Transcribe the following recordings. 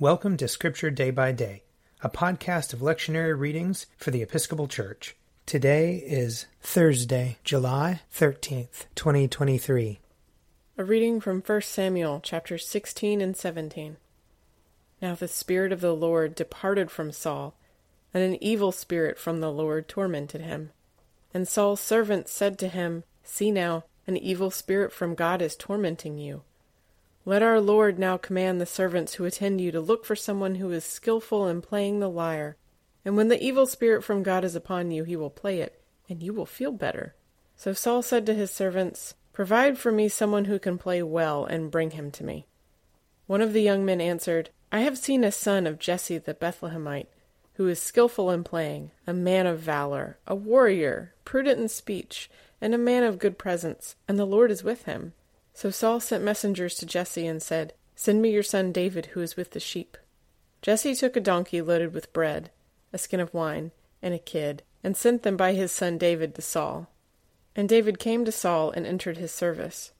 Welcome to Scripture Day by Day, a podcast of lectionary readings for the Episcopal Church. Today is Thursday, July 13th, 2023. A reading from 1 Samuel chapters 16 and 17. Now the Spirit of the Lord departed from Saul, and an evil spirit from the Lord tormented him. And Saul's servants said to him, See now, an evil spirit from God is tormenting you. Let our Lord now command the servants who attend you to look for someone who is skilful in playing the lyre. And when the evil spirit from God is upon you, he will play it, and you will feel better. So Saul said to his servants, Provide for me someone who can play well, and bring him to me. One of the young men answered, I have seen a son of Jesse the Bethlehemite, who is skilful in playing, a man of valor, a warrior, prudent in speech, and a man of good presence, and the Lord is with him. So Saul sent messengers to Jesse and said, Send me your son David, who is with the sheep. Jesse took a donkey loaded with bread, a skin of wine, and a kid, and sent them by his son David to Saul. And David came to Saul and entered his service.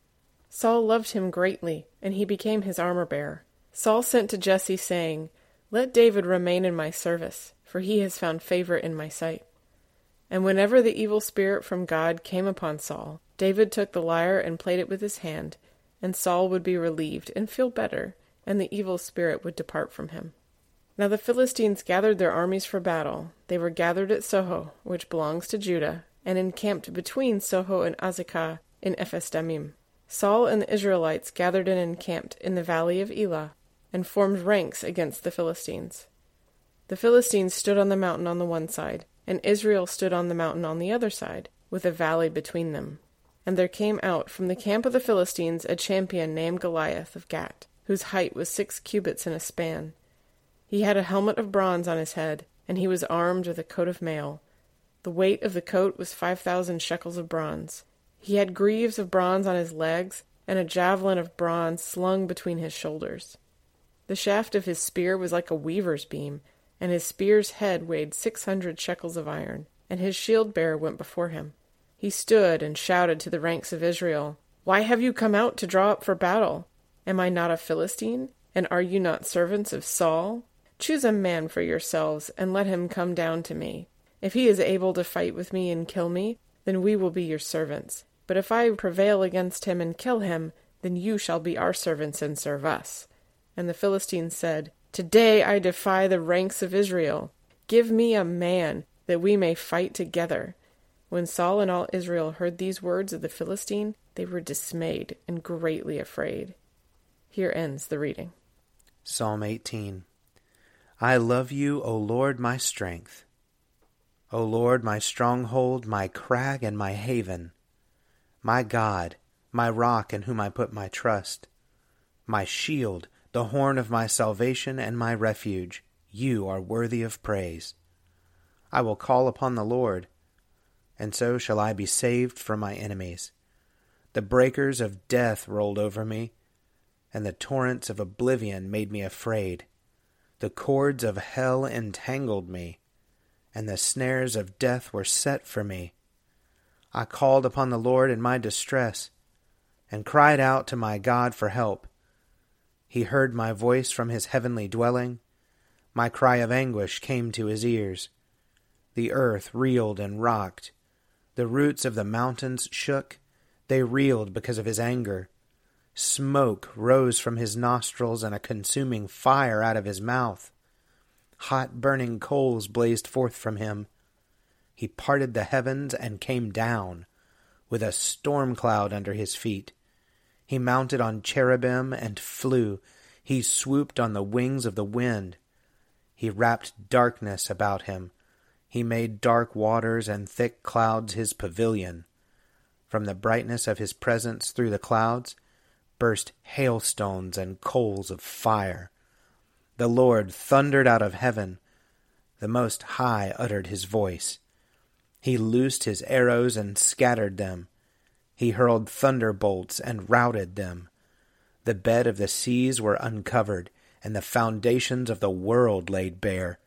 Saul loved him greatly, and he became his armor bearer. Saul sent to Jesse, saying, Let David remain in my service, for he has found favor in my sight. And whenever the evil spirit from God came upon Saul, David took the lyre and played it with his hand, and Saul would be relieved and feel better, and the evil spirit would depart from him. Now the Philistines gathered their armies for battle. They were gathered at Socoh, which belongs to Judah, and encamped between Socoh and Azekah in Ephesdammim. Saul and the Israelites gathered and encamped in the valley of Elah, and formed ranks against the Philistines. The Philistines stood on the mountain on the one side, and Israel stood on the mountain on the other side, with a valley between them. And there came out from the camp of the Philistines a champion named Goliath of Gath, whose height was six cubits and a span. He had a helmet of bronze on his head, and he was armed with a coat of mail. The weight of the coat was five thousand shekels of bronze. He had greaves of bronze on his legs, and a javelin of bronze slung between his shoulders. The shaft of his spear was like a weaver's beam, and his spear's head weighed six hundred shekels of iron, and his shield bearer went before him. He stood and shouted to the ranks of Israel, Why have you come out to draw up for battle? Am I not a Philistine? And are you not servants of Saul? Choose a man for yourselves, and let him come down to me. If he is able to fight with me and kill me, then we will be your servants. But if I prevail against him and kill him, then you shall be our servants and serve us. And the Philistines said, Today I defy the ranks of Israel. Give me a man, that we may fight together. When Saul and all Israel heard these words of the Philistine, they were dismayed and greatly afraid. Here ends the reading. Psalm 18 I love you, O Lord, my strength. O Lord, my stronghold, my crag, and my haven, my God, my rock in whom I put my trust, my shield, the horn of my salvation, and my refuge, you are worthy of praise. I will call upon the Lord and so shall I be saved from my enemies. The breakers of death rolled over me, and the torrents of oblivion made me afraid. The cords of hell entangled me, and the snares of death were set for me. I called upon the Lord in my distress, and cried out to my God for help. He heard my voice from his heavenly dwelling. My cry of anguish came to his ears. The earth reeled and rocked the roots of the mountains shook, they reeled because of his anger. Smoke rose from his nostrils and a consuming fire out of his mouth. Hot burning coals blazed forth from him. He parted the heavens and came down, with a storm cloud under his feet. He mounted on cherubim and flew. He swooped on the wings of the wind. He wrapped darkness about him he made dark waters and thick clouds his pavilion. From the brightness of his presence through the clouds burst hailstones and coals of fire. The Lord thundered out of heaven. The Most High uttered his voice. He loosed his arrows and scattered them. He hurled thunderbolts and routed them. The bed of the seas were uncovered, and the foundations of the world laid bare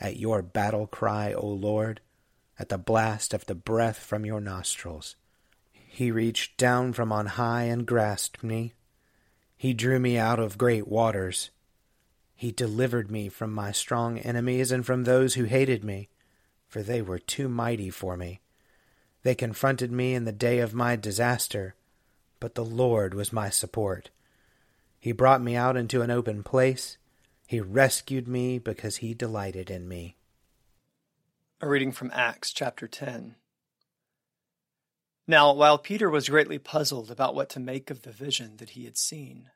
at your battle cry, O Lord, at the blast of the breath from your nostrils. He reached down from on high and grasped me. He drew me out of great waters. He delivered me from my strong enemies and from those who hated me, for they were too mighty for me. They confronted me in the day of my disaster, but the Lord was my support. He brought me out into an open place. He rescued me because he delighted in me. A reading from Acts chapter 10. Now, while Peter was greatly puzzled about what to make of the vision that he had seen,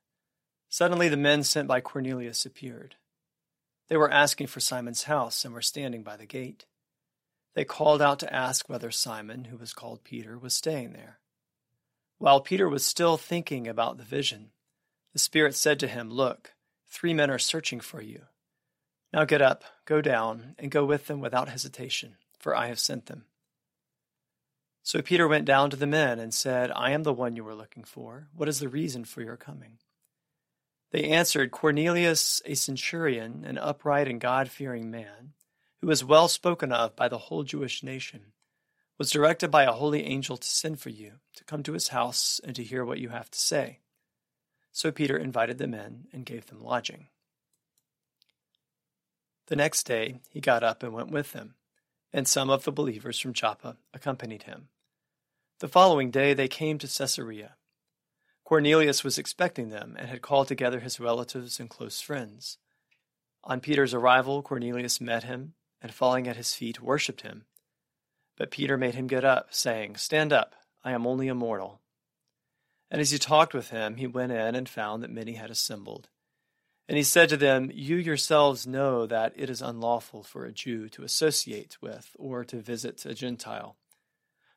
suddenly the men sent by Cornelius appeared. They were asking for Simon's house and were standing by the gate. They called out to ask whether Simon, who was called Peter, was staying there. While Peter was still thinking about the vision, the Spirit said to him, Look, three men are searching for you. Now get up, go down, and go with them without hesitation, for I have sent them. So Peter went down to the men and said, I am the one you were looking for. What is the reason for your coming? They answered, Cornelius, a centurion, an upright and God fearing man, who was well spoken of by the whole Jewish nation, was directed by a holy angel to send for you, to come to his house and to hear what you have to say. So Peter invited them in and gave them lodging. The next day he got up and went with them, and some of the believers from Joppa accompanied him. The following day they came to Caesarea. Cornelius was expecting them and had called together his relatives and close friends. On Peter's arrival, Cornelius met him and, falling at his feet, worshipped him. But Peter made him get up, saying, Stand up, I am only a mortal. And as he talked with him, he went in and found that many had assembled. And he said to them, You yourselves know that it is unlawful for a Jew to associate with or to visit a Gentile.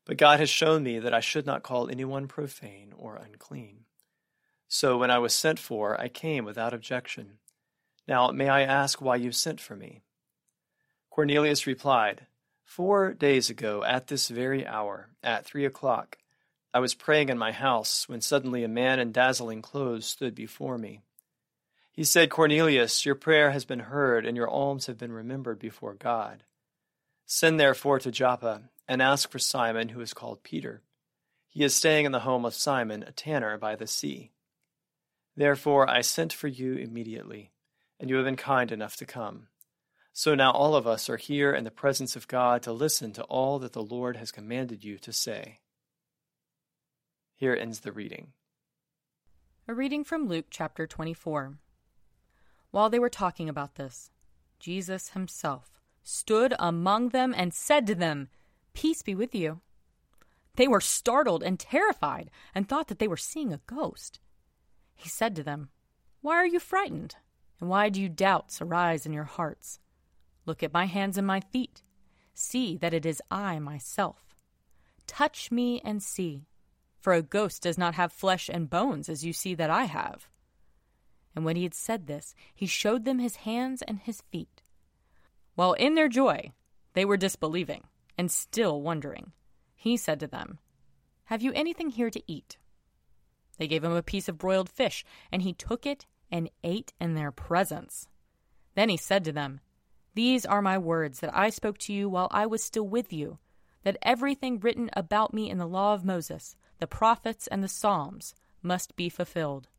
But God has shown me that I should not call anyone profane or unclean. So when I was sent for, I came without objection. Now may I ask why you sent for me? Cornelius replied, Four days ago, at this very hour, at three o'clock, I was praying in my house when suddenly a man in dazzling clothes stood before me. He said, Cornelius, your prayer has been heard, and your alms have been remembered before God. Send therefore to Joppa, and ask for Simon, who is called Peter. He is staying in the home of Simon, a tanner by the sea. Therefore I sent for you immediately, and you have been kind enough to come. So now all of us are here in the presence of God to listen to all that the Lord has commanded you to say. Here ends the reading. A reading from Luke chapter 24. While they were talking about this, Jesus himself stood among them and said to them, Peace be with you. They were startled and terrified and thought that they were seeing a ghost. He said to them, Why are you frightened? And why do you doubts arise in your hearts? Look at my hands and my feet. See that it is I myself. Touch me and see, for a ghost does not have flesh and bones as you see that I have. And when he had said this, he showed them his hands and his feet. While in their joy, they were disbelieving and still wondering. He said to them, Have you anything here to eat? They gave him a piece of broiled fish, and he took it and ate in their presence. Then he said to them, These are my words that I spoke to you while I was still with you, that everything written about me in the law of Moses, the prophets, and the Psalms must be fulfilled.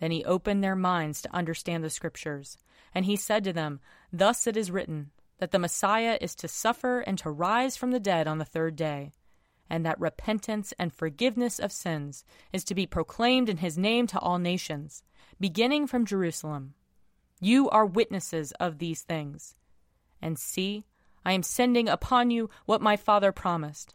Then he opened their minds to understand the Scriptures. And he said to them, Thus it is written, that the Messiah is to suffer and to rise from the dead on the third day, and that repentance and forgiveness of sins is to be proclaimed in his name to all nations, beginning from Jerusalem. You are witnesses of these things. And see, I am sending upon you what my Father promised.